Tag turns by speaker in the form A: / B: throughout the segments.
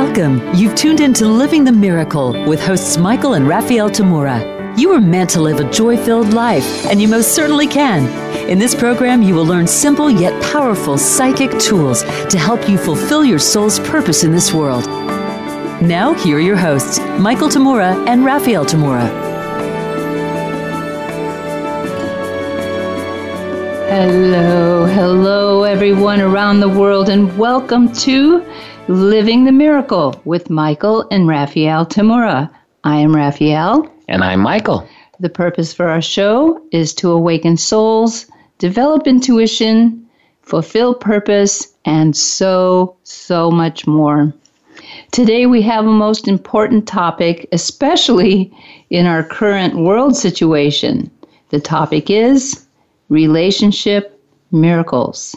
A: Welcome. You've tuned in to Living the Miracle with hosts Michael and Raphael Tamura. You are meant to live a joy filled life, and you most certainly can. In this program, you will learn simple yet powerful psychic tools to help you fulfill your soul's purpose in this world. Now, here are your hosts, Michael Tamura and Raphael Tamura.
B: Hello, hello, everyone around the world, and welcome to Living the Miracle with Michael and Raphael Tamura. I am Raphael.
C: And I'm Michael.
B: The purpose for our show is to awaken souls, develop intuition, fulfill purpose, and so, so much more. Today we have a most important topic, especially in our current world situation. The topic is relationship miracles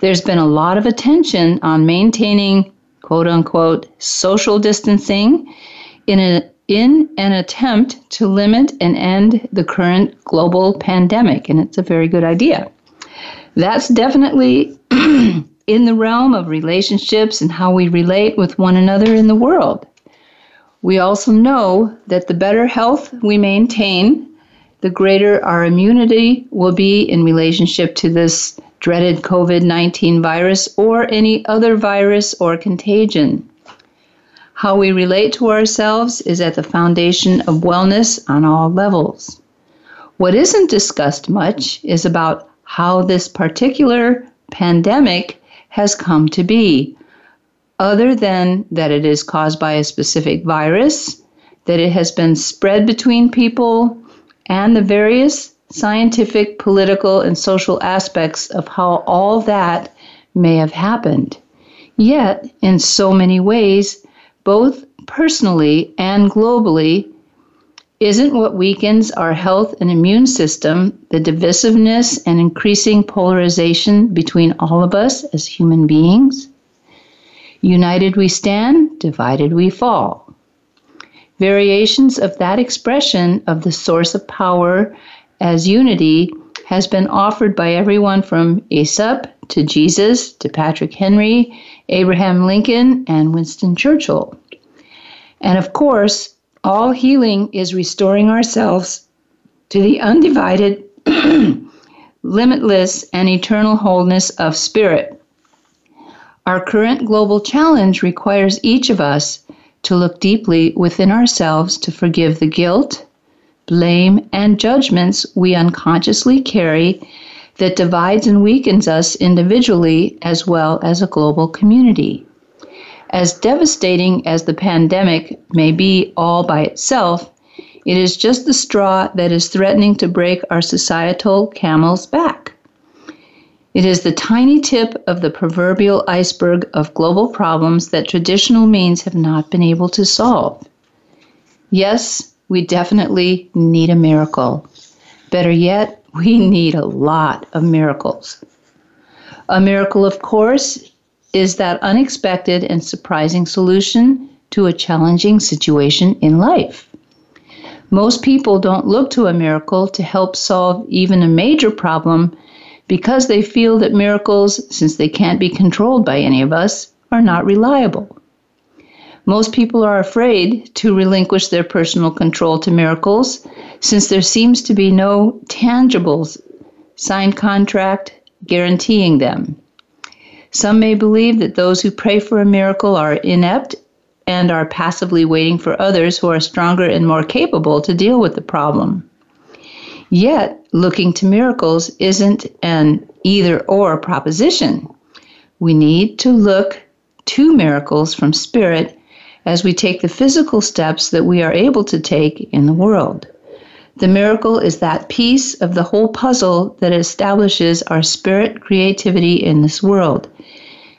B: there's been a lot of attention on maintaining quote unquote social distancing in, a, in an attempt to limit and end the current global pandemic, and it's a very good idea. That's definitely in the realm of relationships and how we relate with one another in the world. We also know that the better health we maintain, the greater our immunity will be in relationship to this dreaded COVID 19 virus or any other virus or contagion. How we relate to ourselves is at the foundation of wellness on all levels. What isn't discussed much is about how this particular pandemic has come to be, other than that it is caused by a specific virus, that it has been spread between people, and the various scientific, political, and social aspects of how all that may have happened. Yet, in so many ways, both personally and globally, isn't what weakens our health and immune system the divisiveness and increasing polarization between all of us as human beings? United we stand, divided we fall. Variations of that expression of the source of power as unity has been offered by everyone from Aesop to Jesus to Patrick Henry, Abraham Lincoln, and Winston Churchill. And of course, all healing is restoring ourselves to the undivided, limitless, and eternal wholeness of spirit. Our current global challenge requires each of us to look deeply within ourselves to forgive the guilt, blame, and judgments we unconsciously carry that divides and weakens us individually as well as a global community. As devastating as the pandemic may be all by itself, it is just the straw that is threatening to break our societal camel's back. It is the tiny tip of the proverbial iceberg of global problems that traditional means have not been able to solve. Yes, we definitely need a miracle. Better yet, we need a lot of miracles. A miracle, of course, is that unexpected and surprising solution to a challenging situation in life. Most people don't look to a miracle to help solve even a major problem because they feel that miracles, since they can't be controlled by any of us, are not reliable. Most people are afraid to relinquish their personal control to miracles since there seems to be no tangibles, signed contract guaranteeing them. Some may believe that those who pray for a miracle are inept and are passively waiting for others who are stronger and more capable to deal with the problem. Yet, looking to miracles isn't an either or proposition. We need to look to miracles from spirit as we take the physical steps that we are able to take in the world. The miracle is that piece of the whole puzzle that establishes our spirit creativity in this world.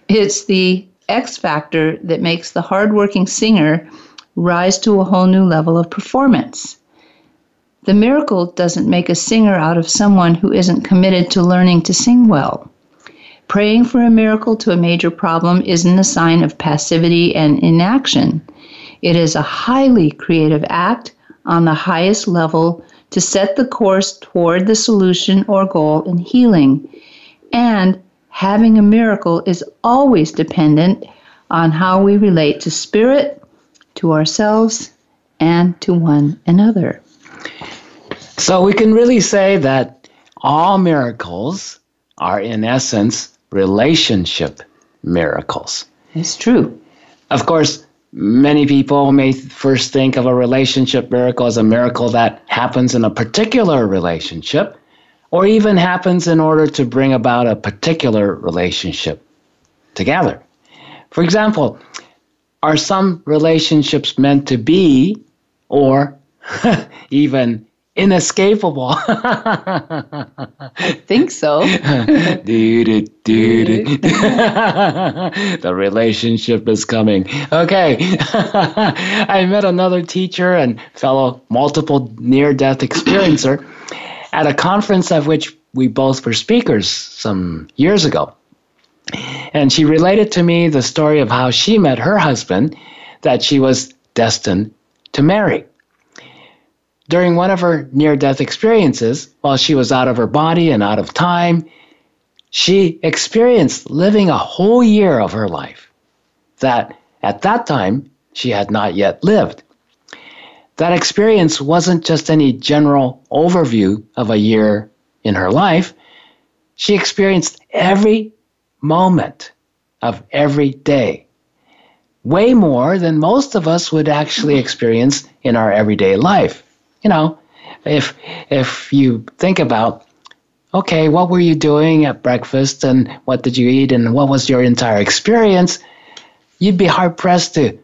B: It's the X factor that makes the hardworking singer rise to a whole new level of performance. The miracle doesn't make a singer out of someone who isn't committed to learning to sing well. Praying for a miracle to a major problem isn't a sign of passivity and inaction. It is a highly creative act on the highest level to set the course toward the solution or goal in healing. And having a miracle is always dependent on how we relate to spirit, to ourselves, and to one another.
C: So we can really say that all miracles are, in essence, relationship miracles.
B: It's true.
C: Of course, many people may first think of a relationship miracle as a miracle that happens in a particular relationship or even happens in order to bring about a particular relationship together. For example, are some relationships meant to be or even inescapable.
B: I think so.
C: the relationship is coming. Okay. I met another teacher and fellow multiple near death experiencer at a conference of which we both were speakers some years ago. And she related to me the story of how she met her husband that she was destined to marry. During one of her near death experiences, while she was out of her body and out of time, she experienced living a whole year of her life that at that time she had not yet lived. That experience wasn't just any general overview of a year in her life. She experienced every moment of every day, way more than most of us would actually experience in our everyday life you know, if if you think about okay, what were you doing at breakfast and what did you eat and what was your entire experience, you'd be hard pressed to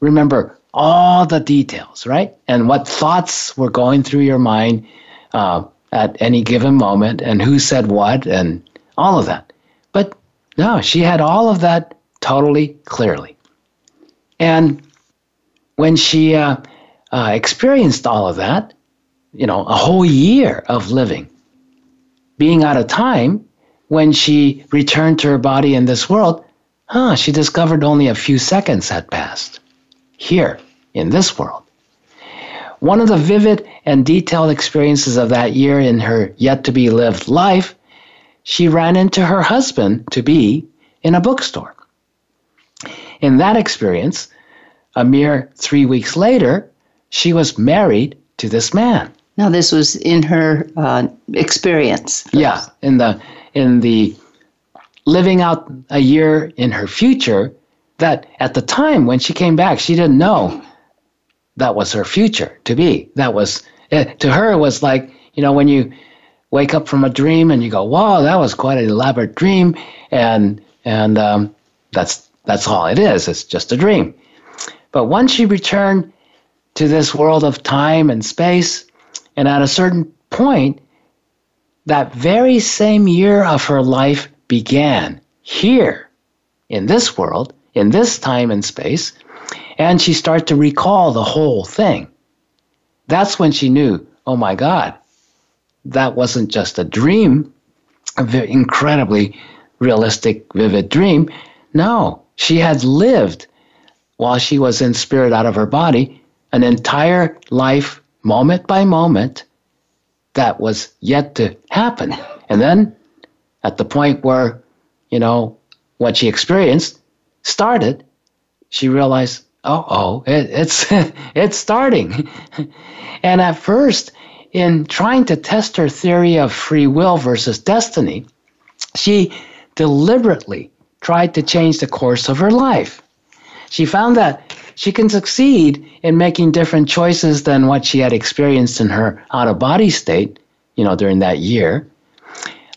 C: remember all the details, right? And what thoughts were going through your mind uh, at any given moment and who said what and all of that. But no, she had all of that totally clearly. And when she uh, uh, experienced all of that, you know, a whole year of living, being out of time, when she returned to her body in this world, huh, she discovered only a few seconds had passed here in this world. One of the vivid and detailed experiences of that year in her yet to be lived life, she ran into her husband to be in a bookstore. In that experience, a mere three weeks later, she was married to this man.
B: Now, this was in her uh, experience.
C: Yeah, in the in the living out a year in her future. That at the time when she came back, she didn't know that was her future to be. That was eh, to her. It was like you know when you wake up from a dream and you go, "Wow, that was quite an elaborate dream," and and um, that's that's all it is. It's just a dream. But once she returned to this world of time and space. And at a certain point, that very same year of her life began here in this world, in this time and space, and she started to recall the whole thing. That's when she knew, oh my God, that wasn't just a dream, a very incredibly realistic, vivid dream. No, she had lived while she was in spirit out of her body an entire life, moment by moment, that was yet to happen. And then at the point where, you know, what she experienced started, she realized, oh, oh, it, it's, it's starting. and at first, in trying to test her theory of free will versus destiny, she deliberately tried to change the course of her life. She found that she can succeed in making different choices than what she had experienced in her out of body state, you know, during that year.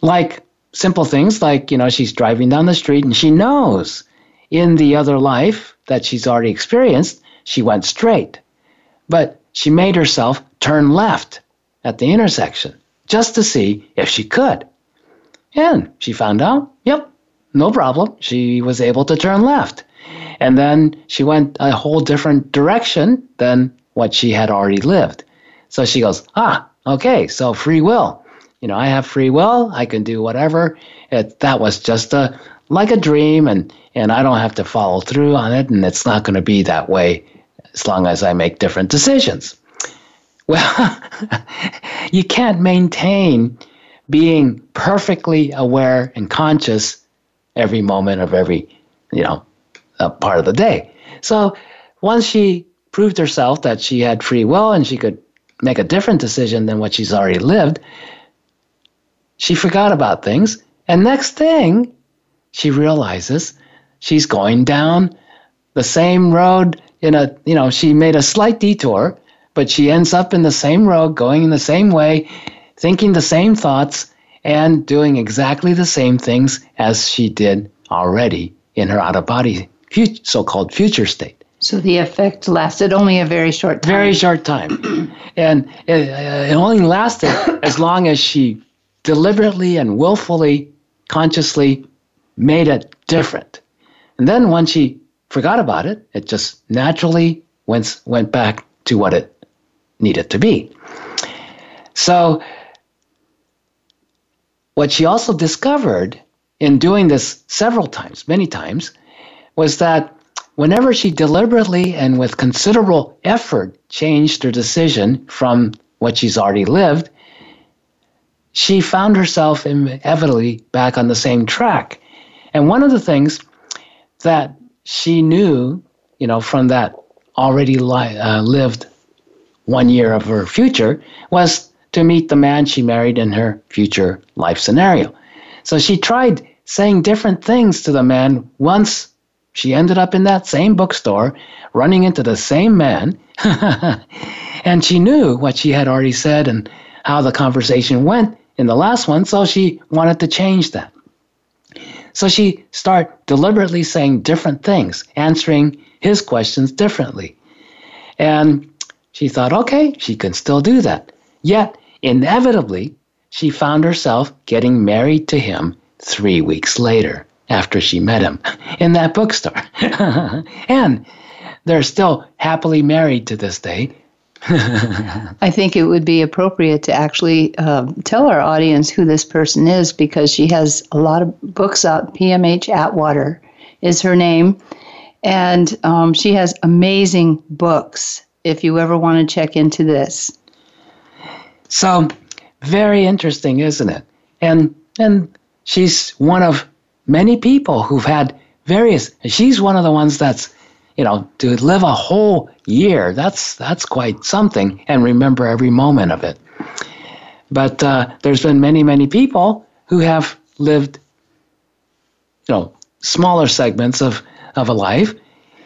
C: Like simple things like, you know, she's driving down the street and she knows in the other life that she's already experienced, she went straight. But she made herself turn left at the intersection just to see if she could. And she found out, yep, no problem. She was able to turn left. And then she went a whole different direction than what she had already lived. So she goes, ah, okay, so free will. You know, I have free will. I can do whatever. It, that was just a like a dream, and and I don't have to follow through on it, and it's not going to be that way as long as I make different decisions. Well, you can't maintain being perfectly aware and conscious every moment of every, you know, uh, part of the day. So once she proved herself that she had free will and she could make a different decision than what she's already lived, she forgot about things. And next thing, she realizes she's going down the same road in a, you know, she made a slight detour, but she ends up in the same road, going in the same way, thinking the same thoughts, and doing exactly the same things as she did already in her out of body so called future state.
B: So the effect lasted only a very short time.
C: Very short time. and it, it only lasted as long as she deliberately and willfully, consciously made it different. And then once she forgot about it, it just naturally went, went back to what it needed to be. So, what she also discovered in doing this several times, many times, was that whenever she deliberately and with considerable effort changed her decision from what she's already lived, she found herself inevitably back on the same track. And one of the things that she knew, you know, from that already li- uh, lived one year of her future was to meet the man she married in her future life scenario. So she tried saying different things to the man once she ended up in that same bookstore, running into the same man. and she knew what she had already said and how the conversation went in the last one, so she wanted to change that. So she started deliberately saying different things, answering his questions differently. And she thought, okay, she can still do that. Yet, inevitably, she found herself getting married to him three weeks later after she met him in that bookstore. and they're still happily married to this day.
B: I think it would be appropriate to actually um, tell our audience who this person is because she has a lot of books out. PMH Atwater is her name. And um, she has amazing books if you ever want to check into this.
C: So, very interesting, isn't it? And and she's one of many people who've had various. She's one of the ones that's, you know, to live a whole year. That's that's quite something, and remember every moment of it. But uh, there's been many, many people who have lived, you know, smaller segments of of a life,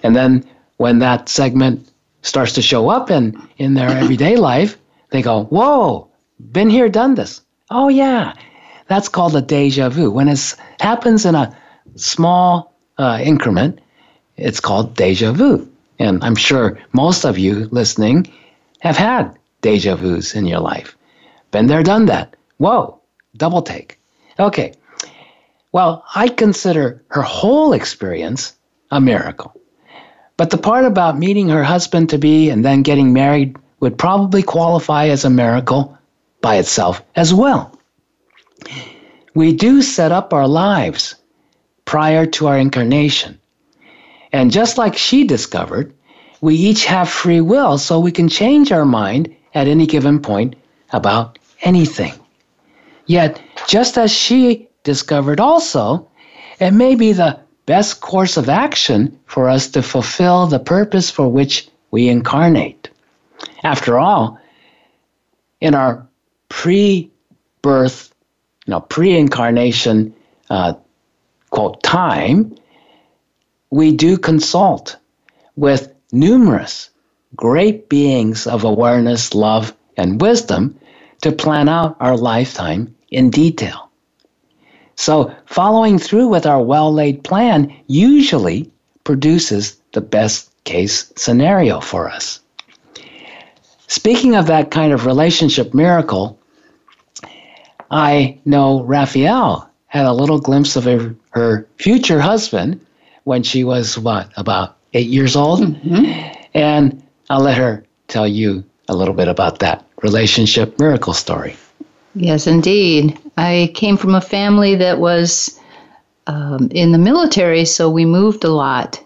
C: and then when that segment starts to show up in in their everyday life, they go, "Whoa, been here, done this." Oh yeah, that's called a deja vu. When it happens in a small uh, increment, it's called deja vu. And I'm sure most of you listening have had deja vus in your life. Been there, done that. Whoa, double take. Okay. Well, I consider her whole experience a miracle. But the part about meeting her husband to be and then getting married would probably qualify as a miracle by itself as well we do set up our lives prior to our incarnation. And just like she discovered, we each have free will, so we can change our mind at any given point about anything. Yet, just as she discovered also, it may be the best course of action for us to fulfill the purpose for which we incarnate. After all, in our pre birth you know, pre-incarnation, uh, quote, time, we do consult with numerous great beings of awareness, love, and wisdom to plan out our lifetime in detail. So, following through with our well laid plan usually produces the best case scenario for us. Speaking of that kind of relationship miracle, I know Raphael had a little glimpse of her, her future husband when she was, what, about eight years old? Mm-hmm. And I'll let her tell you a little bit about that relationship miracle story.
B: Yes, indeed. I came from a family that was um, in the military, so we moved a lot.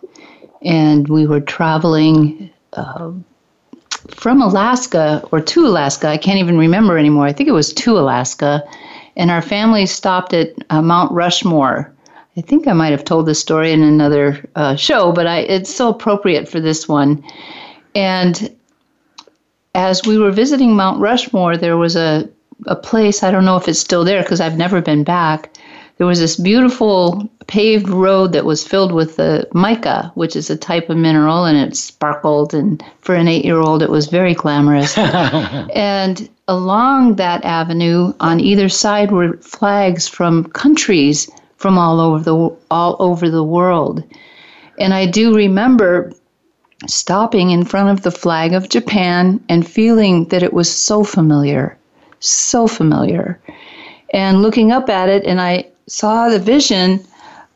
B: And we were traveling uh, from Alaska or to Alaska. I can't even remember anymore. I think it was to Alaska. And our family stopped at uh, Mount Rushmore I think I might have told this story in another uh, show, but I, it's so appropriate for this one. And as we were visiting Mount Rushmore, there was a, a place, I don't know if it's still there because I've never been back. There was this beautiful paved road that was filled with the mica, which is a type of mineral, and it sparkled. And for an eight year old, it was very glamorous. and along that avenue, on either side, were flags from countries from all over the all over the world. And I do remember stopping in front of the flag of Japan and feeling that it was so familiar, so familiar. And looking up at it and I saw the vision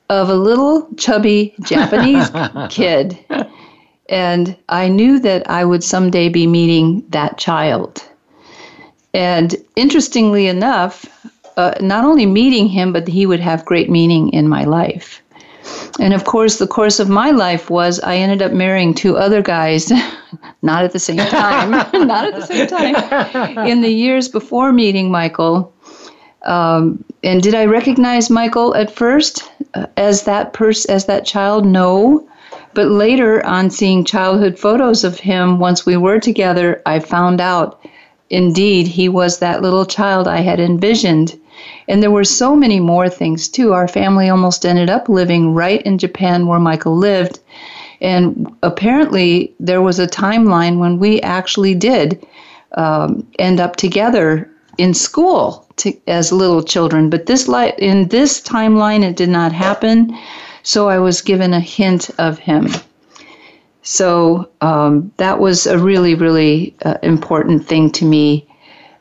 B: of a little chubby Japanese kid. And I knew that I would someday be meeting that child. And interestingly enough, uh, not only meeting him, but he would have great meaning in my life. And of course, the course of my life was I ended up marrying two other guys, not at the same time, not at the same time, in the years before meeting Michael. Um, and did I recognize Michael at first uh, as that person, as that child? No. But later, on seeing childhood photos of him, once we were together, I found out indeed he was that little child I had envisioned. And there were so many more things too. Our family almost ended up living right in Japan where Michael lived. And apparently, there was a timeline when we actually did um, end up together in school to, as little children. But this li- in this timeline, it did not happen. So I was given a hint of him. So um, that was a really, really uh, important thing to me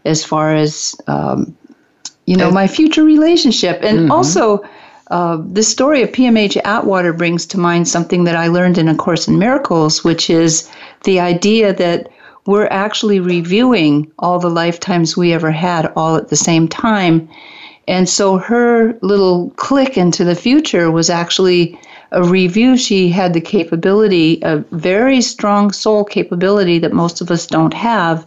B: as far as, um, you know, my future relationship. And mm-hmm. also, uh, the story of PMH Atwater brings to mind something that I learned in A Course in Miracles, which is the idea that we're actually reviewing all the lifetimes we ever had all at the same time. And so her little click into the future was actually a review. She had the capability, a very strong soul capability that most of us don't have,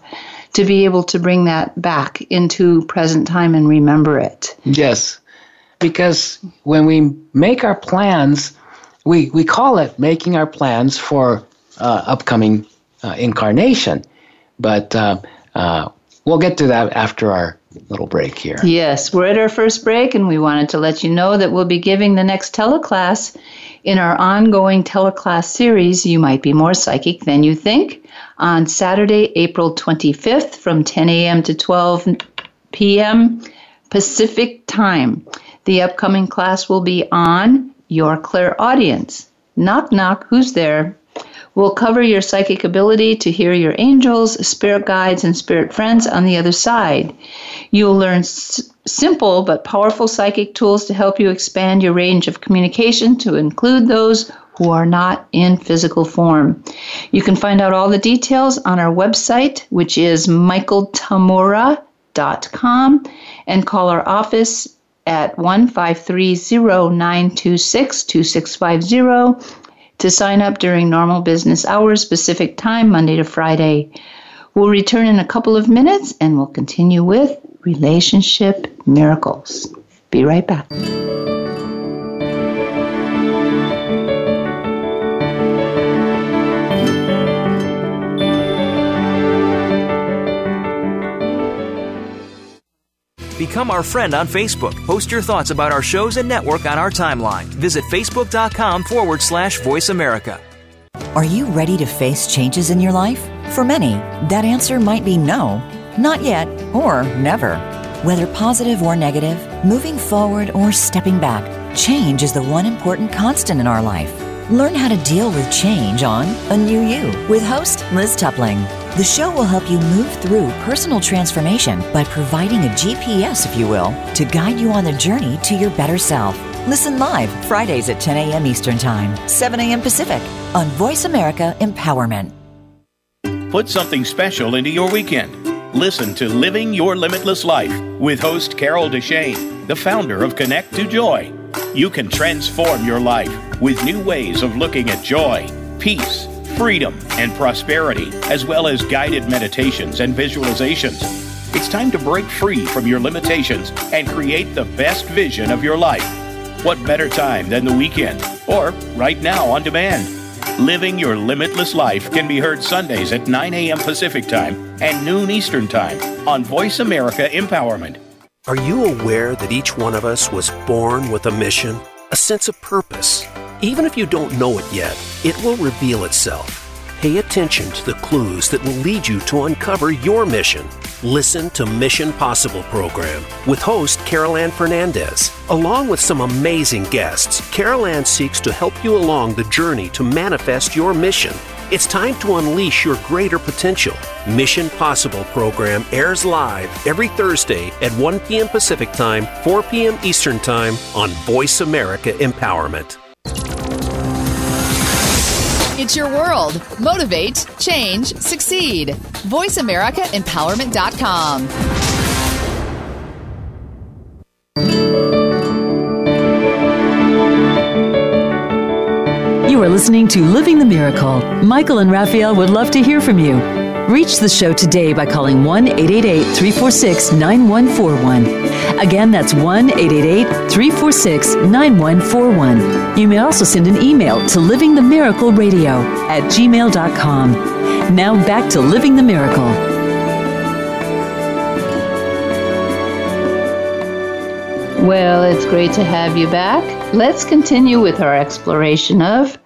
B: to be able to bring that back into present time and remember it.
C: Yes. Because when we make our plans, we, we call it making our plans for uh, upcoming incarnation. But uh, uh, we'll get to that after our little break here.
B: Yes, we're at our first break, and we wanted to let you know that we'll be giving the next teleclass in our ongoing teleclass series, You Might Be More Psychic Than You Think, on Saturday, April 25th from 10 a.m. to 12 p.m. Pacific Time. The upcoming class will be on Your Clairaudience. Knock, knock, who's there? We'll cover your psychic ability to hear your angels, spirit guides, and spirit friends on the other side. You'll learn s- simple but powerful psychic tools to help you expand your range of communication to include those who are not in physical form. You can find out all the details on our website, which is michaeltamura.com, and call our office at 1 926 2650 to sign up during normal business hours, Pacific time, Monday to Friday. We'll return in a couple of minutes and we'll continue with relationship miracles. Be right back.
D: Become our friend on Facebook. Post your thoughts about our shows and network on our timeline. Visit facebook.com forward slash voice America.
E: Are you ready to face changes in your life? For many, that answer might be no, not yet, or never. Whether positive or negative, moving forward or stepping back, change is the one important constant in our life. Learn how to deal with change on A New You with host Liz Tupling. The show will help you move through personal transformation by providing a GPS, if you will, to guide you on the journey to your better self. Listen live Fridays at 10 a.m. Eastern Time, 7 a.m. Pacific on Voice America Empowerment.
F: Put something special into your weekend. Listen to Living Your Limitless Life with host Carol Deshane, the founder of Connect to Joy. You can transform your life with new ways of looking at joy, peace, freedom, and prosperity, as well as guided meditations and visualizations. It's time to break free from your limitations and create the best vision of your life. What better time than the weekend? Or right now on demand? Living Your Limitless Life can be heard Sundays at 9 a.m. Pacific Time and noon Eastern Time on Voice America Empowerment.
G: Are you aware that each one of us was born with a mission, a sense of purpose? Even if you don't know it yet, it will reveal itself. Pay attention to the clues that will lead you to uncover your mission. Listen to Mission Possible program with host Carol Ann Fernandez. Along with some amazing guests, Carol Ann seeks to help you along the journey to manifest your mission. It's time to unleash your greater potential. Mission Possible program airs live every Thursday at 1 p.m. Pacific Time, 4 p.m. Eastern Time on Voice America Empowerment.
H: It's your world. Motivate, change, succeed. VoiceAmericaEmpowerment.com.
A: You are listening to Living the Miracle. Michael and Raphael would love to hear from you. Reach the show today by calling 1 888 346 9141. Again, that's 1 888 346 9141. You may also send an email to livingthemiracleradio at gmail.com. Now back to Living the Miracle.
B: Well, it's great to have you back. Let's continue with our exploration of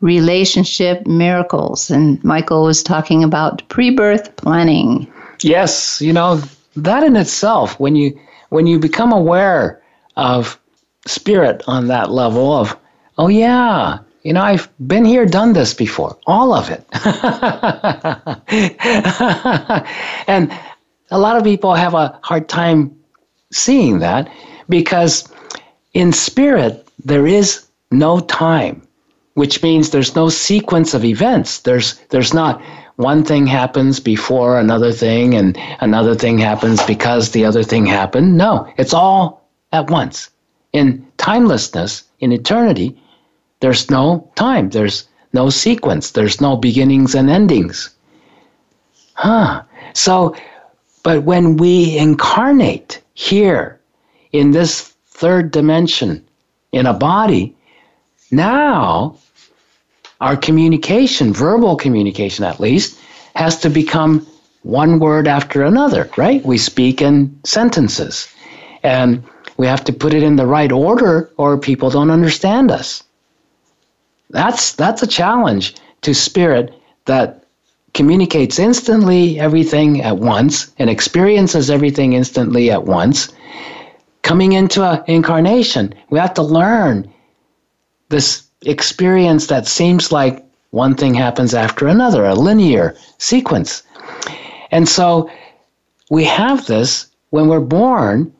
B: relationship miracles. And Michael was talking about pre birth planning.
C: Yes, you know, that in itself, when you when you become aware of spirit on that level of, oh yeah, you know, I've been here, done this before, all of it. and a lot of people have a hard time seeing that because in spirit, there is no time, which means there's no sequence of events. There's, there's not one thing happens before another thing and another thing happens because the other thing happened. No, it's all at once. In timelessness, in eternity, there's no time, there's no sequence, there's no beginnings and endings. Huh. So, but when we incarnate here in this third dimension in a body, now our communication, verbal communication at least, has to become one word after another, right? We speak in sentences. And we have to put it in the right order or people don't understand us. That's that's a challenge to spirit that communicates instantly everything at once and experiences everything instantly at once. Coming into an incarnation, we have to learn this experience that seems like one thing happens after another, a linear sequence. And so we have this when we're born.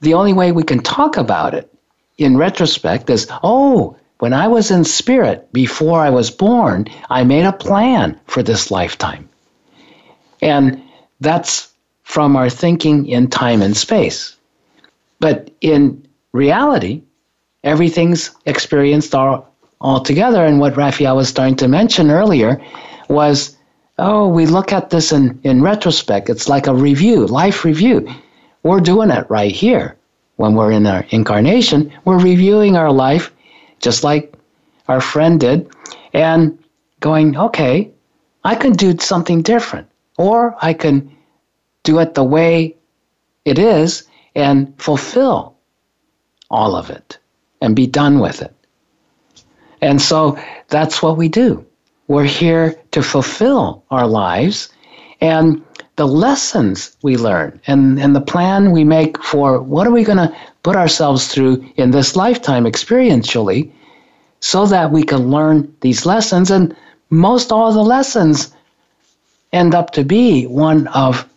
C: The only way we can talk about it in retrospect is oh, when I was in spirit before I was born, I made a plan for this lifetime. And that's from our thinking in time and space. But in reality, everything's experienced all, all together. And what Raphael was starting to mention earlier was oh, we look at this in, in retrospect. It's like a review, life review. We're doing it right here. When we're in our incarnation, we're reviewing our life just like our friend did, and going, okay, I can do something different, or I can do it the way it is and fulfill all of it and be done with it. And so that's what we do. We're here to fulfill our lives and the lessons we learn and, and the plan we make for what are we going to put ourselves through in this lifetime experientially so that we can learn these lessons. And most all the lessons end up to be one of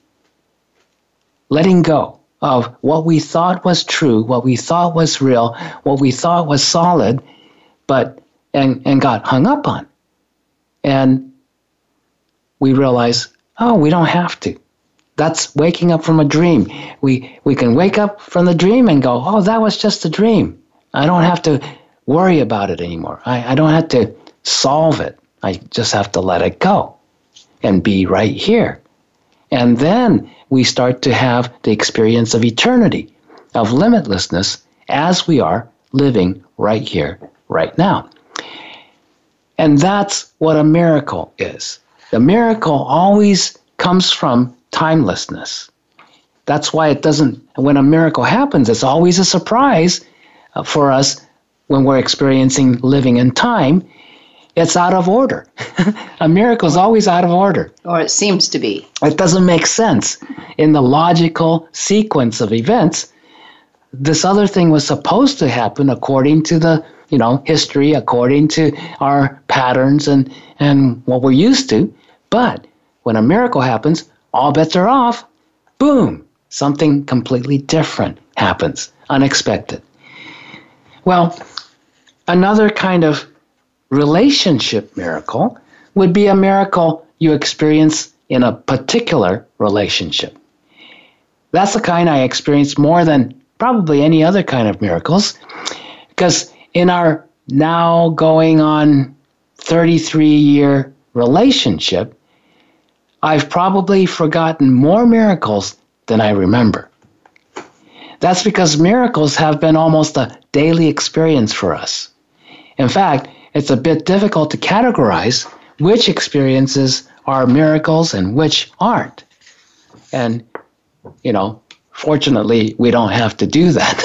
C: letting go of what we thought was true, what we thought was real, what we thought was solid, but and, and got hung up on. And we realize, oh, we don't have to. That's waking up from a dream. We we can wake up from the dream and go, oh, that was just a dream. I don't have to worry about it anymore. I, I don't have to solve it. I just have to let it go and be right here. And then we start to have the experience of eternity, of limitlessness, as we are living right here, right now. And that's what a miracle is. The miracle always comes from timelessness. That's why it doesn't, when a miracle happens, it's always a surprise uh, for us when we're experiencing living in time. It's out of order. a miracle is always out of order.
B: Or it seems to be.
C: It doesn't make sense in the logical sequence of events. This other thing was supposed to happen according to the you know history, according to our patterns and and what we're used to. But when a miracle happens, all bets are off. Boom, something completely different happens, unexpected. Well, another kind of relationship miracle would be a miracle you experience in a particular relationship. That's the kind I experience more than probably any other kind of miracles because in our now going on 33 year relationship, I've probably forgotten more miracles than I remember. That's because miracles have been almost a daily experience for us. In fact, it's a bit difficult to categorize which experiences are miracles and which aren't. And, you know, fortunately, we don't have to do that.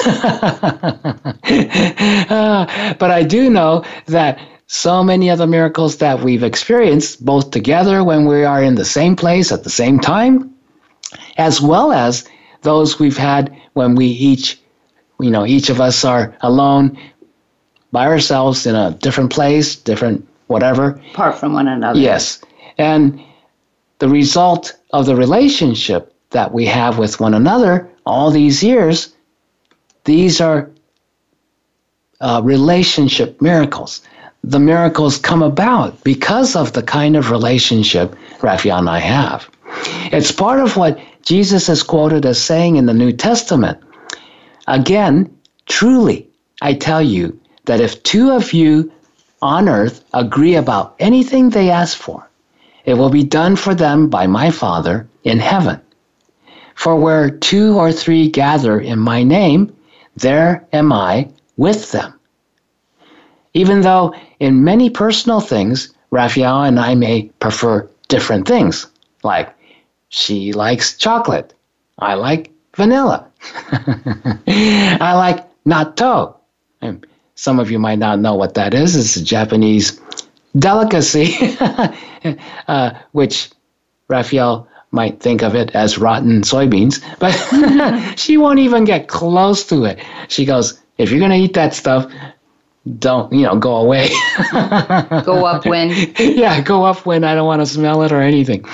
C: uh, but I do know that so many of the miracles that we've experienced, both together when we are in the same place at the same time, as well as those we've had when we each, you know, each of us are alone by ourselves in a different place, different whatever.
B: Apart from one another.
C: Yes. And the result of the relationship that we have with one another all these years, these are uh, relationship miracles. The miracles come about because of the kind of relationship Raphael and I have. It's part of what Jesus is quoted as saying in the New Testament. Again, truly, I tell you that if two of you on earth agree about anything they ask for, it will be done for them by my Father in heaven. For where two or three gather in my name, there am I with them. Even though in many personal things, Raphael and I may prefer different things, like she likes chocolate, I like vanilla, I like natto. Some of you might not know what that is. It's a Japanese delicacy, uh, which Raphael might think of it as rotten soybeans, but she won't even get close to it. She goes, if you're going to eat that stuff, don't, you know, go away.
B: go up when?
C: yeah, go up when I don't want to smell it or anything.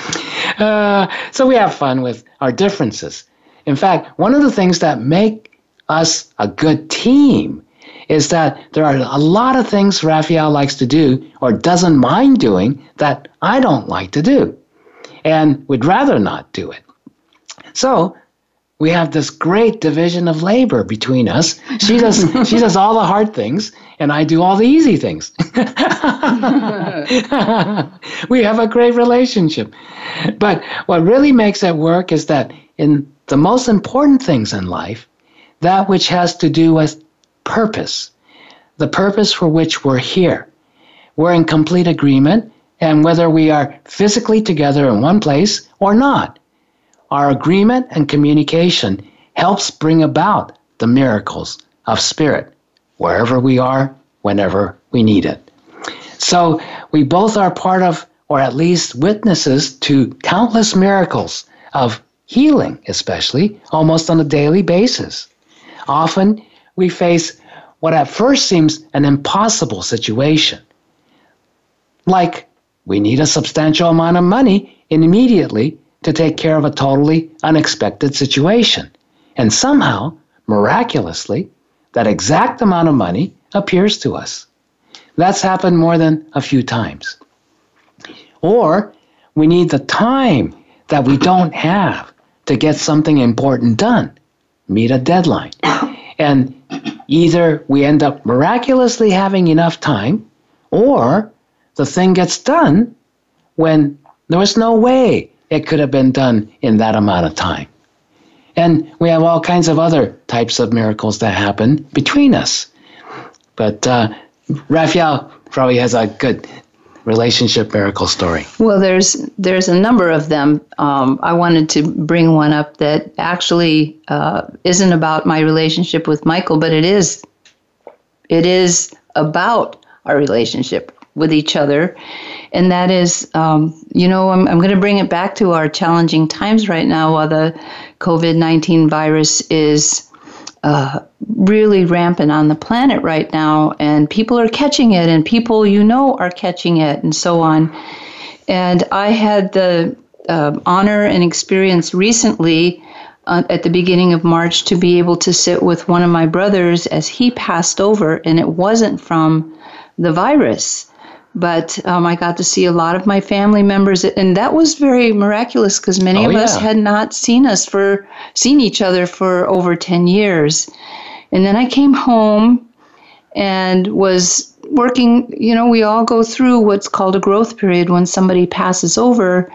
C: Uh, so we have fun with our differences. In fact, one of the things that make us a good team is that there are a lot of things Raphael likes to do or doesn't mind doing that I don't like to do and would rather not do it. So we have this great division of labor between us. She does she does all the hard things and I do all the easy things. we have a great relationship. But what really makes it work is that in the most important things in life, that which has to do with purpose, the purpose for which we're here. We're in complete agreement, and whether we are physically together in one place or not, our agreement and communication helps bring about the miracles of spirit wherever we are, whenever we need it. So we both are part of, or at least witnesses to countless miracles of healing, especially almost on a daily basis. Often we face what at first seems an impossible situation. Like we need a substantial amount of money immediately to take care of a totally unexpected situation. And somehow, miraculously, that exact amount of money appears to us. That's happened more than a few times. Or we need the time that we don't have to get something important done, meet a deadline. And either we end up miraculously having enough time, or the thing gets done when there was no way it could have been done in that amount of time. And we have all kinds of other types of miracles that happen between us. But uh, Raphael probably has a good relationship miracle story.
B: Well, there's there's a number of them. Um, I wanted to bring one up that actually uh, isn't about my relationship with Michael, but it is. It is about our relationship with each other, and that is, um, you know, I'm I'm going to bring it back to our challenging times right now, while the COVID nineteen virus is. Uh, really rampant on the planet right now, and people are catching it, and people you know are catching it, and so on. And I had the uh, honor and experience recently uh, at the beginning of March to be able to sit with one of my brothers as he passed over, and it wasn't from the virus. But um, I got to see a lot of my family members, and that was very miraculous because many
C: Oh,
B: of us had not seen us for seen each other for over ten years. And then I came home and was working. You know, we all go through what's called a growth period when somebody passes over.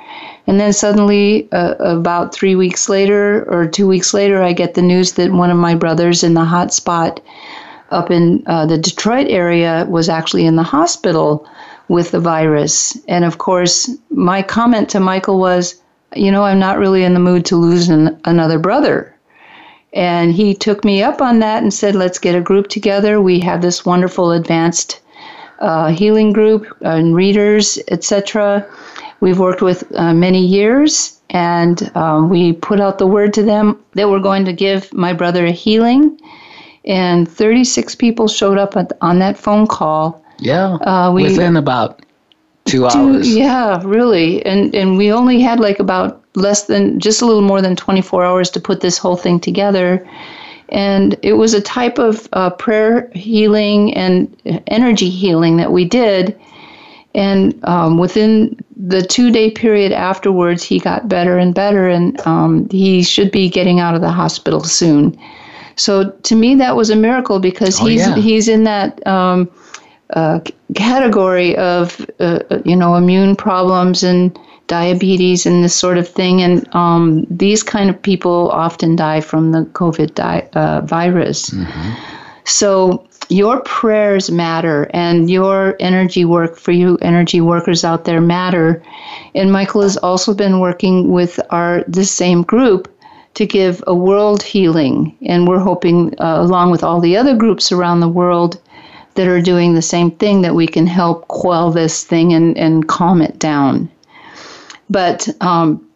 B: And then suddenly, uh, about three weeks later or two weeks later, I get the news that one of my brothers in the hot spot up in uh, the Detroit area was actually in the hospital with the virus. And of course, my comment to Michael was, you know, I'm not really in the mood to lose an, another brother. And he took me up on that and said, let's get a group together. We have this wonderful advanced uh, healing group and readers, etc. We've worked with uh, many years, and um, we put out the word to them that we're going to give my brother a healing. And 36 people showed up at, on that phone call.
C: Yeah.
B: Uh, we-
C: Within about two
B: Two-
C: hours.
B: yeah, really. And and we only had like about less than just a little more than 24 hours to put this whole thing together. And it was a type of uh, prayer healing and energy healing that we did. And um, within the two day period afterwards, he got better and better, and um, he should be getting out of the hospital soon. So to me, that was a miracle because
C: Oh,
B: he's
C: yeah.
B: he's in that um, uh, category of uh, you know immune problems and diabetes and this sort of thing, and um, these kind of people often die from the COVID di- uh, virus. So your prayers matter, and your energy work for you energy workers out there matter. And Michael has also been working with our this same group to give a world healing, and we're hoping, uh, along with all the other groups around the world that are doing the same thing, that we can help quell this thing and, and calm it down. But um,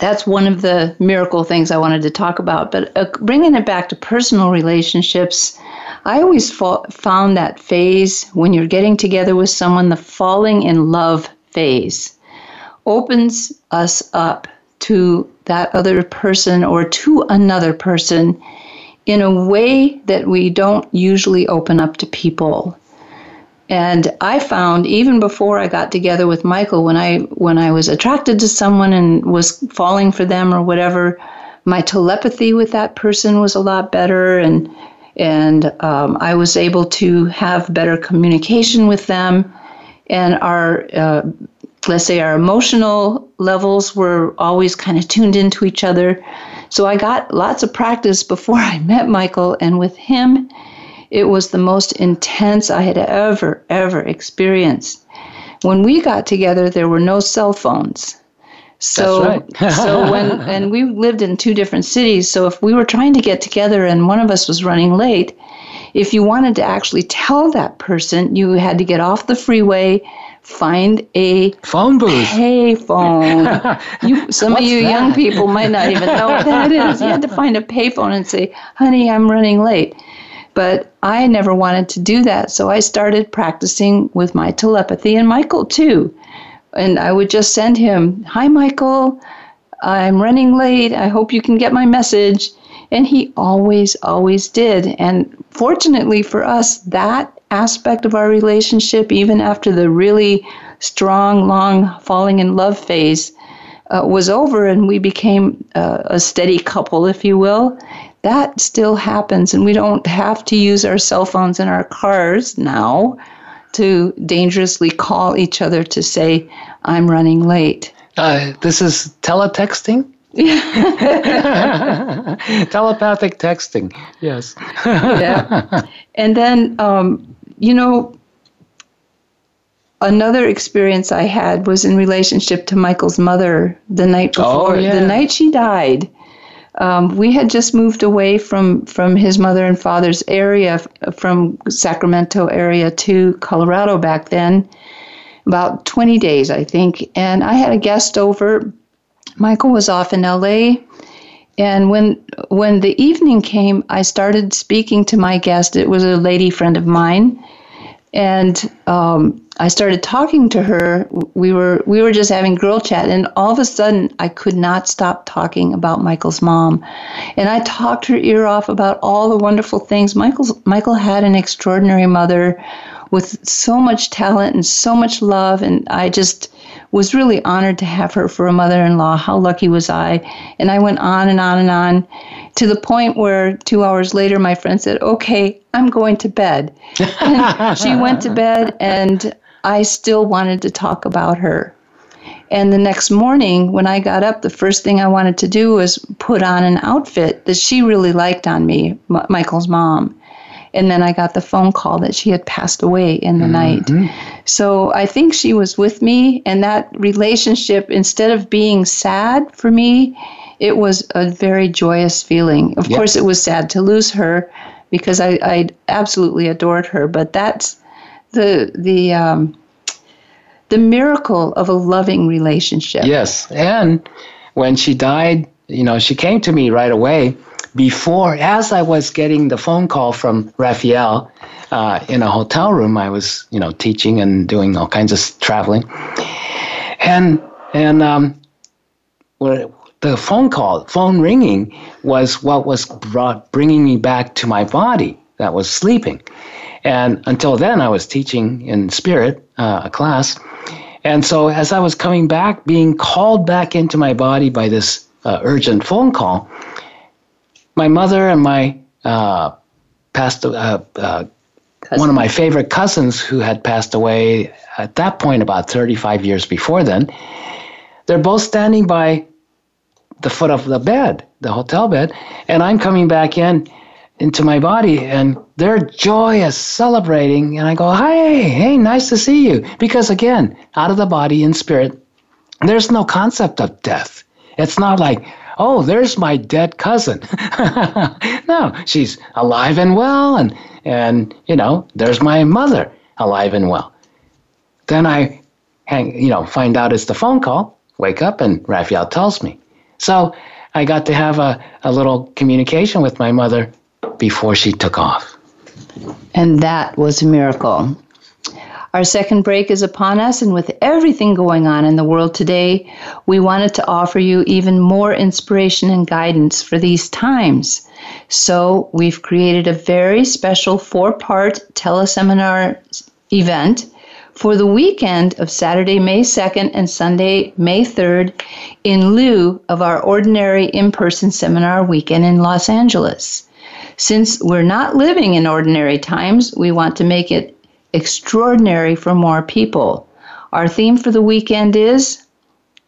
B: that's one of the miracle things I wanted to talk about. But uh, bringing it back to personal relationships, I always fa- found that phase when you're getting together with someone, the falling in love phase opens us up to that other person or to another person in a way that we don't usually open up to people. And I found even before I got together with Michael, when I when I was attracted to someone and was falling for them or whatever, my telepathy with that person was a lot better, and and um, I was able to have better communication with them, and our uh, let's say our emotional levels were always kind of tuned into each other. So I got lots of practice before I met Michael, and with him, it was the most intense I had ever, ever experienced. When we got together, there were no cell phones. So,
C: That's right.
B: so when and we lived in two different cities. So if we were trying to get together and one of us was running late, if you wanted to actually tell that person, you had to get off the freeway, find a
C: Phone booth.
B: payphone. you, some of
C: What's
B: you young people might not even know what that is. You had to find a payphone and say, "Honey, I'm running late." But I never wanted to do that, so I started practicing with my telepathy and Michael too. And I would just send him, "Hi, Michael. I'm running late. I hope you can get my message." And he always, always did. And fortunately for us, that aspect of our relationship, even after the really strong, long falling in love phase uh, was over and we became uh, a steady couple, if you will, that still happens. And we don't have to use our cell phones in our cars now to dangerously call each other to say, I'm running late.
C: Uh, this is teletexting? Telepathic texting. Yes.
B: yeah. And then um, you know, another experience I had was in relationship to Michael's mother the night before.
C: Oh, yeah.
B: The night she died, um, we had just moved away from from his mother and father's area, from Sacramento area to Colorado back then, about 20 days, I think. And I had a guest over. Michael was off in LA. And when when the evening came, I started speaking to my guest. It was a lady friend of mine, and um, I started talking to her. We were we were just having girl chat, and all of a sudden, I could not stop talking about Michael's mom, and I talked her ear off about all the wonderful things. Michael's Michael had an extraordinary mother, with so much talent and so much love, and I just was really honored to have her for a mother-in-law. How lucky was I? And I went on and on and on to the point where two hours later, my friend said, Okay, I'm going to bed. And she went to bed, and I still wanted to talk about her. And the next morning, when I got up, the first thing I wanted to do was put on an outfit that she really liked on me, M- Michael's mom. And then I got the phone call that she had passed away in the night. So I think she was with me, and that relationship, instead of being sad for me, it was a very joyous feeling. Of
C: Yep.
B: course, it was sad to lose her because I, I absolutely adored her, but that's the the um, the miracle of a loving relationship.
C: Yes, and when she died, you know, she came to me right away. Before, as I was getting the phone call from Raphael uh, in a hotel room, I was, you know, teaching and doing all kinds of traveling, and and um, the phone call, phone ringing, was what was brought bringing me back to my body that was sleeping, and until then, I was teaching in spirit uh, a class. And so, as I was coming back, being called back into my body by this uh, urgent phone call, my mother and my uh, passed uh, uh, one of my favorite cousins who had passed away at that point about 35 years before then. They're both standing by the foot of the bed, the hotel bed, and I'm coming back in into my body and they're joyous celebrating and I go, "Hey, hey, nice to see you." Because again, out of the body in spirit, there's no concept of death. It's not like, "Oh, there's my dead cousin." no, she's alive and well and and you know, there's my mother alive and well. Then I hang, you know, find out it's the phone call, wake up and Raphael tells me. So I got to have a, a little communication with my mother before she took off.
B: And that was a miracle. Our second break is upon us, and with everything going on in the world today, we wanted to offer you even more inspiration and guidance for these times. So, we've created a very special four part teleseminar event for the weekend of Saturday, May 2nd and Sunday, May 3rd, in lieu of our ordinary in person seminar weekend in Los Angeles. Since we're not living in ordinary times, we want to make it extraordinary for more people. Our theme for the weekend is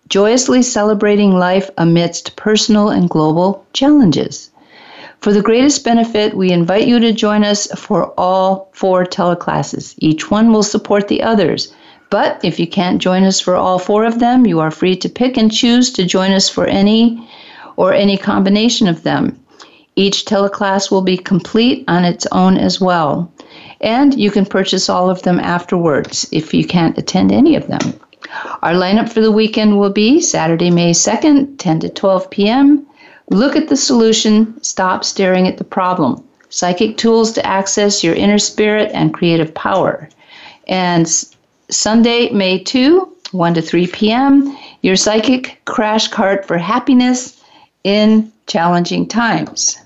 B: joyously celebrating life amidst personal and global challenges. For the greatest benefit, we invite you to join us for all four teleclasses. Each one will support the others. But if you can't join us for all four of them, you are free to pick and choose to join us for any or any combination of them. Each teleclass will be complete on its own as well. And you can purchase all of them afterwards if you can't attend any of them. Our lineup for the weekend will be Saturday, May 2nd, 10 to 12 p.m. Look at the solution, stop staring at the problem. Psychic tools to access your inner spirit and creative power. And Sunday, May 2, 1 to 3 p.m., your psychic crash cart for happiness in challenging times.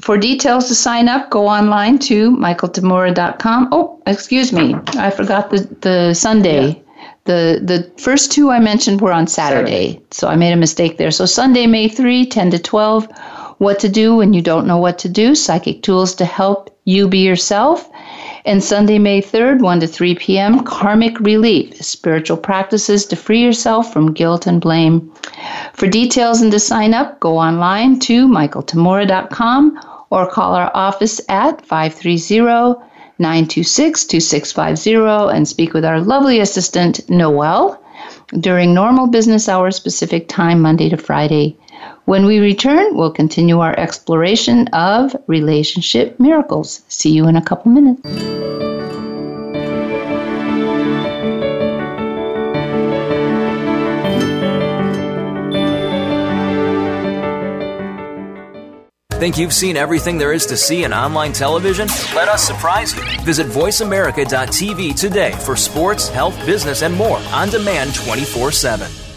B: For details to sign up, go online to michaeltamura.com. Oh, excuse me, I forgot the, the Sunday. The, the first two I mentioned were on Saturday, so I made a mistake there. So Sunday, May 3, 10 to 12, what to do when you don't know what to do, psychic tools to help you be yourself. And Sunday, May 3rd, 1 to 3 p.m., karmic relief, spiritual practices to free yourself from guilt and blame. For details and to sign up, go online to michaeltamura.com or call our office at 530 926 2650 and speak with our lovely assistant, Noel, during normal business hours Pacific time, Monday to Friday. When we return, we'll continue our exploration of relationship miracles. See you in a couple minutes.
D: Think you've seen everything there is to see in online television? Let us surprise you. Visit VoiceAmerica.tv today for sports, health, business, and more on demand 24 7.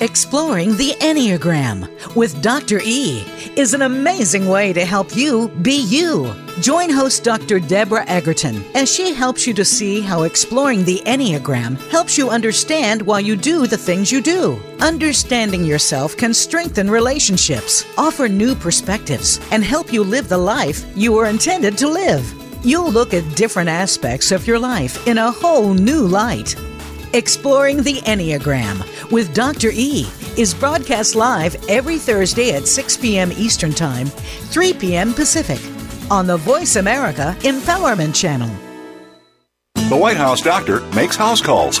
I: Exploring the Enneagram with Dr. E is an amazing way to help you be you. Join host Dr. Deborah Egerton as she helps you to see how exploring the Enneagram helps you understand why you do the things you do. Understanding yourself can strengthen relationships, offer new perspectives, and help you live the life you were intended to live. You'll look at different aspects of your life in a whole new light. Exploring the Enneagram with Dr. E is broadcast live every Thursday at 6 p.m. Eastern Time, 3 p.m. Pacific on the Voice America Empowerment Channel.
J: The White House doctor makes house calls.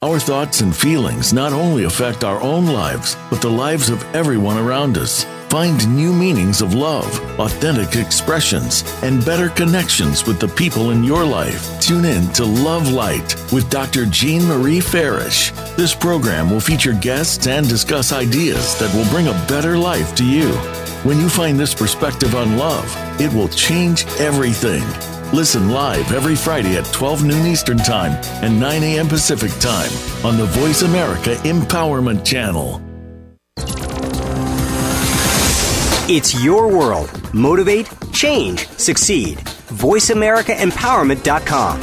K: Our thoughts and feelings not only affect our own lives, but the lives of everyone around us. Find new meanings of love, authentic expressions, and better connections with the people in your life. Tune in to Love Light with Dr. Jean Marie Farish. This program will feature guests and discuss ideas that will bring a better life to you. When you find this perspective on love, it will change everything. Listen live every Friday at 12 noon Eastern Time and 9 a.m. Pacific Time on the Voice America Empowerment Channel.
L: It's your world. Motivate, change, succeed. VoiceAmericaEmpowerment.com.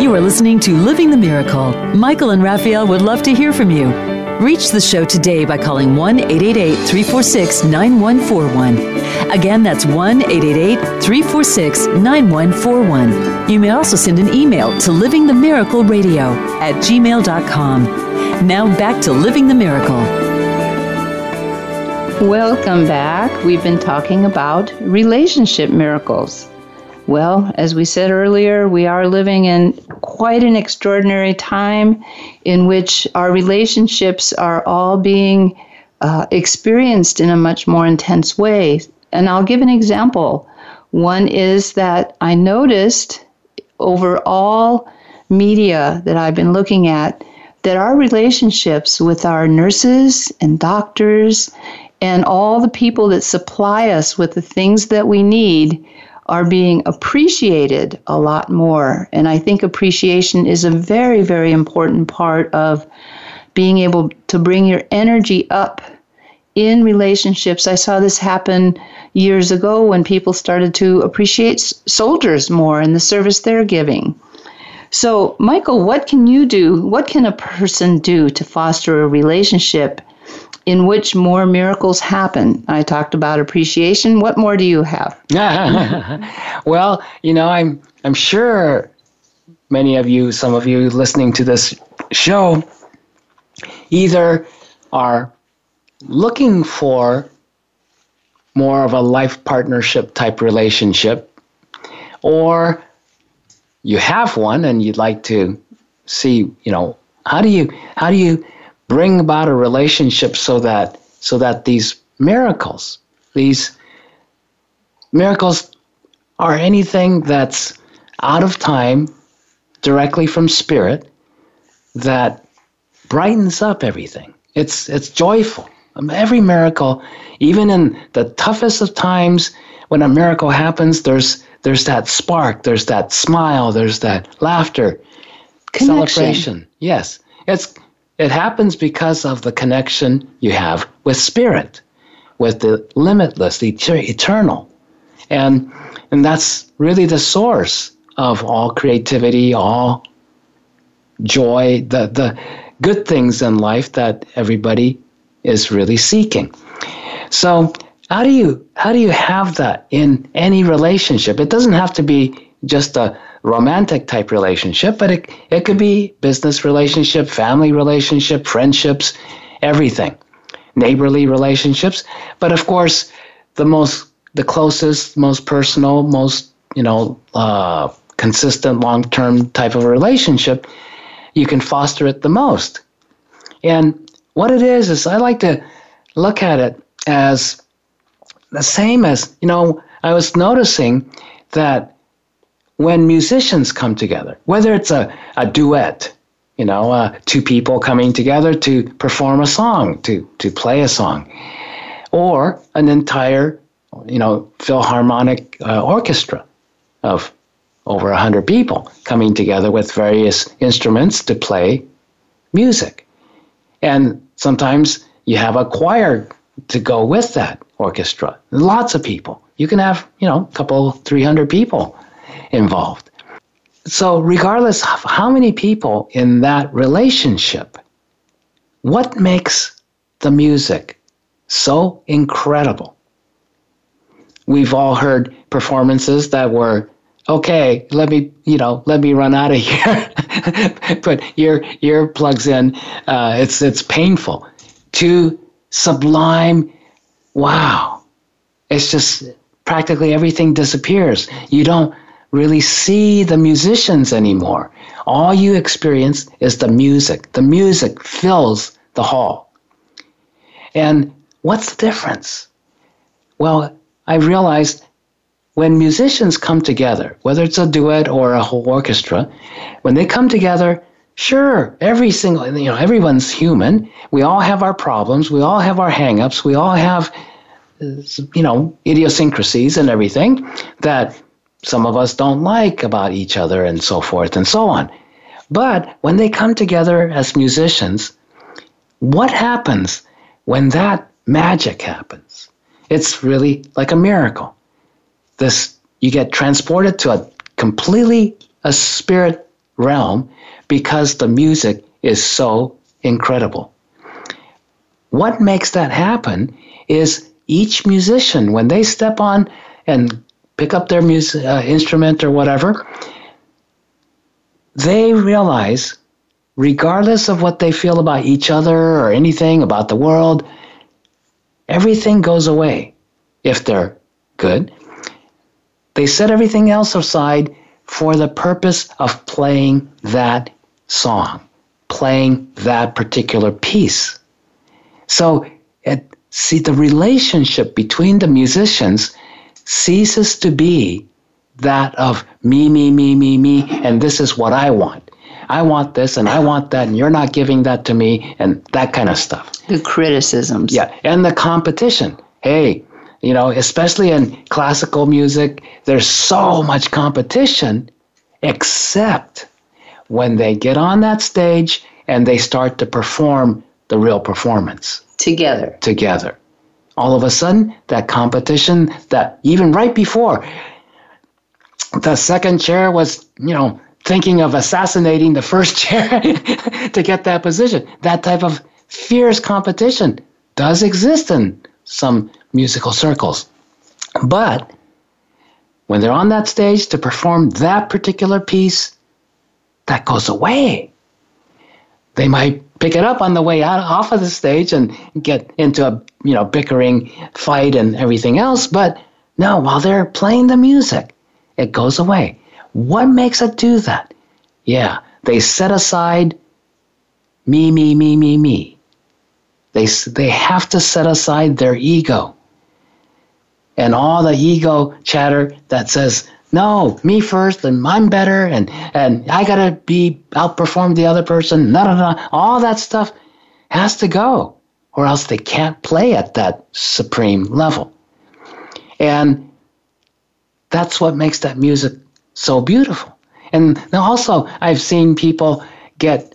A: You are listening to Living the Miracle. Michael and Raphael would love to hear from you. Reach the show today by calling 1 888 346 9141. Again, that's 1 888 346 9141. You may also send an email to livingthemiracleradio at gmail.com. Now back to Living the Miracle.
B: Welcome back. We've been talking about relationship miracles. Well, as we said earlier, we are living in quite an extraordinary time in which our relationships are all being uh, experienced in a much more intense way. And I'll give an example. One is that I noticed over all media that I've been looking at that our relationships with our nurses and doctors and all the people that supply us with the things that we need are being appreciated a lot more. And I think appreciation is a very, very important part of being able to bring your energy up in relationships. I saw this happen years ago when people started to appreciate soldiers more and the service they're giving. So, Michael, what can you do? What can a person do to foster a relationship in which more miracles happen. I talked about appreciation. What more do you have?
C: well, you know, I'm I'm sure many of you, some of you listening to this show, either are looking for more of a life partnership type relationship, or you have one and you'd like to see, you know, how do you how do you bring about a relationship so that so that these miracles these miracles are anything that's out of time directly from spirit that brightens up everything. It's it's joyful. Um, every miracle even in the toughest of times when a miracle happens there's there's that spark there's that smile there's that laughter
B: Connection.
C: celebration. Yes. It's it happens because of the connection you have with spirit. with the limitless, the eternal. And, and that's really the source of all creativity, all joy, the, the good things in life that everybody is really seeking. So how do you how do you have that in any relationship? It doesn't have to be just a romantic type relationship, but it, it could be business relationship, family relationship, friendships, everything. Neighborly relationships. But of course, the most the closest, most personal, most, you know, uh, consistent long term type of relationship, you can foster it the most. And what it is, is I like to look at it as the same as, you know, I was noticing that when musicians come together, whether it's a, a duet, you know, uh, two people coming together to perform a song, to, to play a song, or an entire, you know, philharmonic uh, orchestra of over 100 people coming together with various instruments to play music. And sometimes you have a choir to go with that orchestra. Lots of people. You can have, you know, a couple, 300 people involved. So, regardless of how many people in that relationship, what makes the music so incredible? We've all heard performances that were okay, let me, you know, let me run out of here. Put your ear plugs in. Uh, it's it's painful. To sublime, wow. It's just practically everything disappears. You don't really see the musicians anymore. All you experience is the music. The music fills the hall. And what's the difference? Well, I realized when musicians come together, whether it's a duet or a whole orchestra, when they come together, sure, every single, you know, everyone's human. We all have our problems. We all have our hangups. We all have, uh, you know, idiosyncrasies and everything that some of us don't like about each other and so forth and so on. But when they come together as musicians, what happens when that magic happens? It's really like a miracle. This you get transported to a completely a spirit realm because the music is so incredible. What makes that happen is each musician when they step on and pick up their music uh, instrument or whatever, they realize, regardless of what they feel about each other or anything about the world, everything goes away if they're good. They set everything else aside for the purpose of playing that song, playing that particular piece. So, it, see, the relationship between the musicians ceases to be that of me, me, me, me, me, and this is what I want. I want this and I want that, and you're not giving that to me, and that kind of stuff.
B: The criticisms.
C: Yeah, and the competition. Hey, you know, especially in classical music, there's so much competition, except when they get on that stage and they start to perform the real performance.
B: Together.
C: Together all of a sudden that competition that even right before the second chair was you know thinking of assassinating the first chair to get that position. That type of fierce competition does exist in some musical circles. But when they're on that stage to perform that particular piece that goes away. They might pick it up on the way out off of the stage and get into a you know bickering fight and everything else. But no while they're playing the music it goes away. What makes it do that? Yeah they set aside me me me me me. They they have to set aside their ego. And all the ego chatter that says no, me first, and I'm better, and and I gotta be outperform the other person. No, no, no. All that stuff has to go, or else they can't play at that supreme level. And that's what makes that music so beautiful. And also, I've seen people get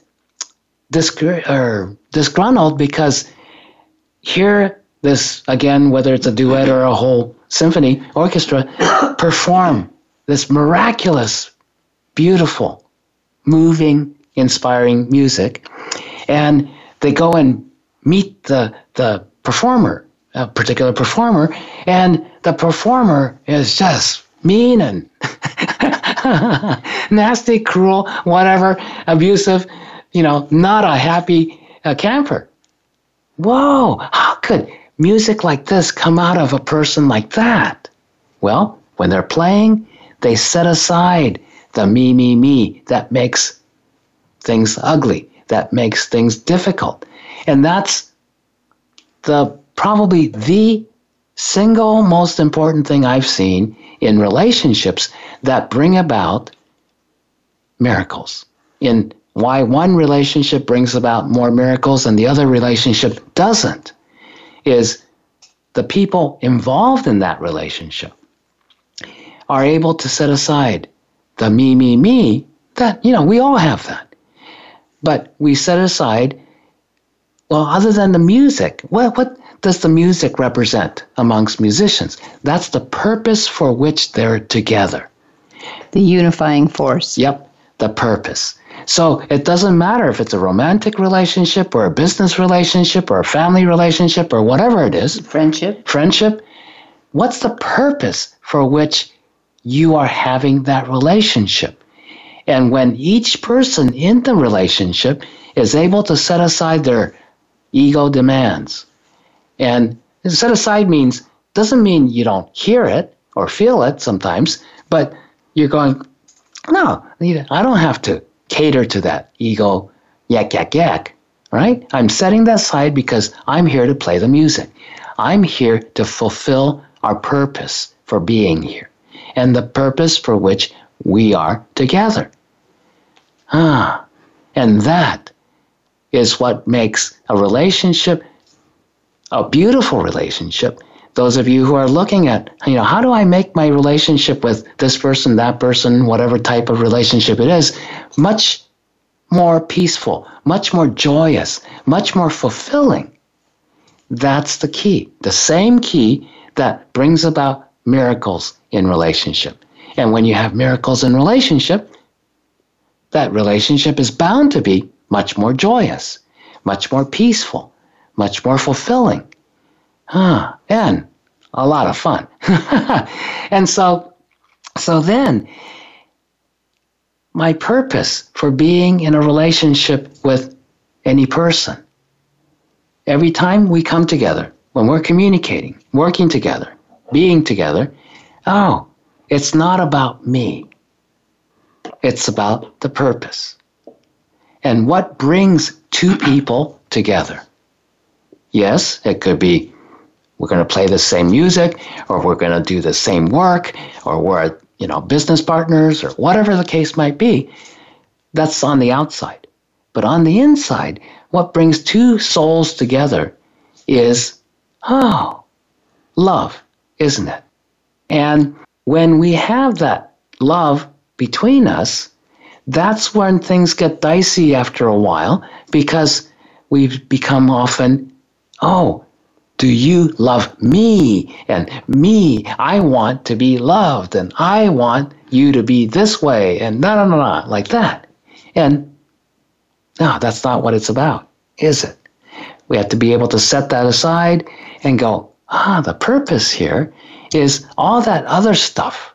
C: disgr- or disgruntled because here this again, whether it's a duet or a whole symphony orchestra, perform this miraculous, beautiful, moving, inspiring music, and they go and meet the the performer, a particular performer, and the performer is just mean and nasty, cruel, whatever, abusive, you know, not a happy uh, camper. Whoa, how could music like this come out of a person like that? Well, when they're playing, they set aside the me, me, me that makes things ugly, that makes things difficult. And that's the probably the single most important thing I've seen in relationships that bring about miracles. In why one relationship brings about more miracles and the other relationship doesn't is the people involved in that relationship are able to set aside the me, me, me that, you know, we all have that. But we set aside, well, other than the music, what, what does the music represent amongst musicians? That's the purpose for which they're together.
B: The unifying force.
C: Yep, the purpose. So it doesn't matter if it's a romantic relationship or a business relationship or a family relationship or whatever it is.
B: Friendship.
C: Friendship. What's the purpose for which you are having that relationship? And when each person in the relationship is able to set aside their ego demands, and set aside means doesn't mean you don't hear it or feel it sometimes, but you're going, no, I don't have to cater to that ego yak, yak, yak, right? I'm setting that aside because I'm here to play the music. I'm here to fulfill our purpose for being here and the purpose for which we are together. Ah, and that is what makes a relationship a beautiful relationship. Those of you who are looking at, you know, how do I make my relationship with this person, that person, whatever type of relationship it is, much more peaceful, much more joyous, much more fulfilling? That's the key. The same key that brings about miracles in relationship. And when you have miracles in relationship, that relationship is bound to be much more joyous, much more peaceful, much more fulfilling. Huh, and a lot of fun. and so so then my purpose for being in a relationship with any person every time we come together when we're communicating working together being together oh it's not about me it's about the purpose and what brings two people together Yes, it could be we're going to play the same music or we're going to do the same work or we're, you know, business partners or whatever the case might be. That's on the outside. But on the inside, what brings two souls together is, oh, love, isn't it? And when we have that love between us, that's when things get dicey after a while because we've become often oh, do you love me? And me, I want to be loved, and I want you to be this way, and no, no, no, like that. And no, that's not what it's about, is it? We have to be able to set that aside and go, ah, the purpose here is all that other stuff,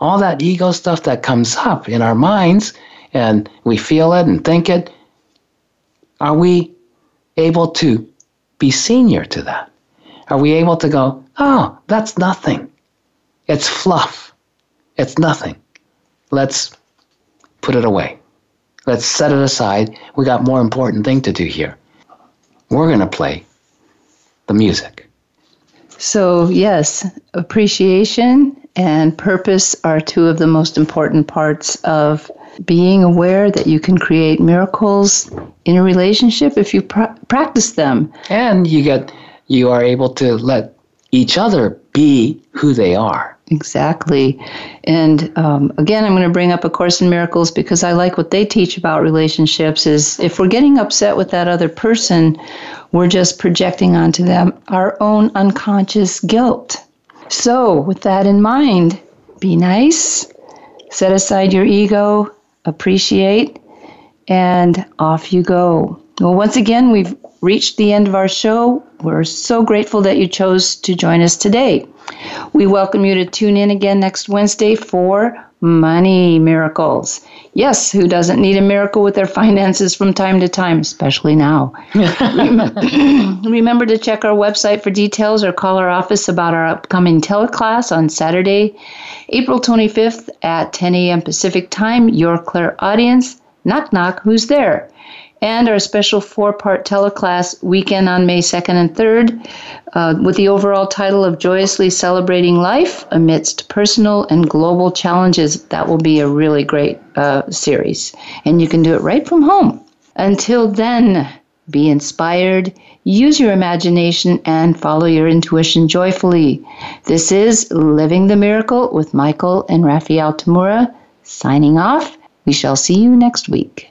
C: all that ego stuff that comes up in our minds, and we feel it and think it. Are we able to be senior to that? Are we able to go, oh, that's nothing? It's fluff. It's nothing. Let's put it away. Let's set it aside. We got more important thing to do here. We're going to play the music.
B: So, yes, appreciation and purpose are two of the most important parts of being aware that you can create miracles in a relationship if you pr- practice them.
C: And you get you are able to let each other be who they are.
B: Exactly. And um, again, I'm going to bring up A Course in Miracles because I like what they teach about relationships is if we're getting upset with that other person, we're just projecting onto them our own unconscious guilt. So, with that in mind, be nice, set aside your ego, appreciate, and off you go. Well, once again, we've reached the end of our show. We're so grateful that you chose to join us today. We welcome you to tune in again next Wednesday for Money Miracles. Yes, who doesn't need a miracle with their finances from time to time, especially now? Remember to check our website for details or call our office about our upcoming teleclass on Saturday, April 25th at 10 a.m. Pacific Time. Your clairaudience. Knock, knock, who's there? And our special four part teleclass weekend on May 2nd and 3rd uh, with the overall title of Joyously Celebrating Life Amidst Personal and Global Challenges. That will be a really great uh, series, and you can do it right from home. Until then, be inspired, use your imagination, and follow your intuition joyfully. This is Living the Miracle with Michael and Raphael Tamura signing off. We shall see you next week.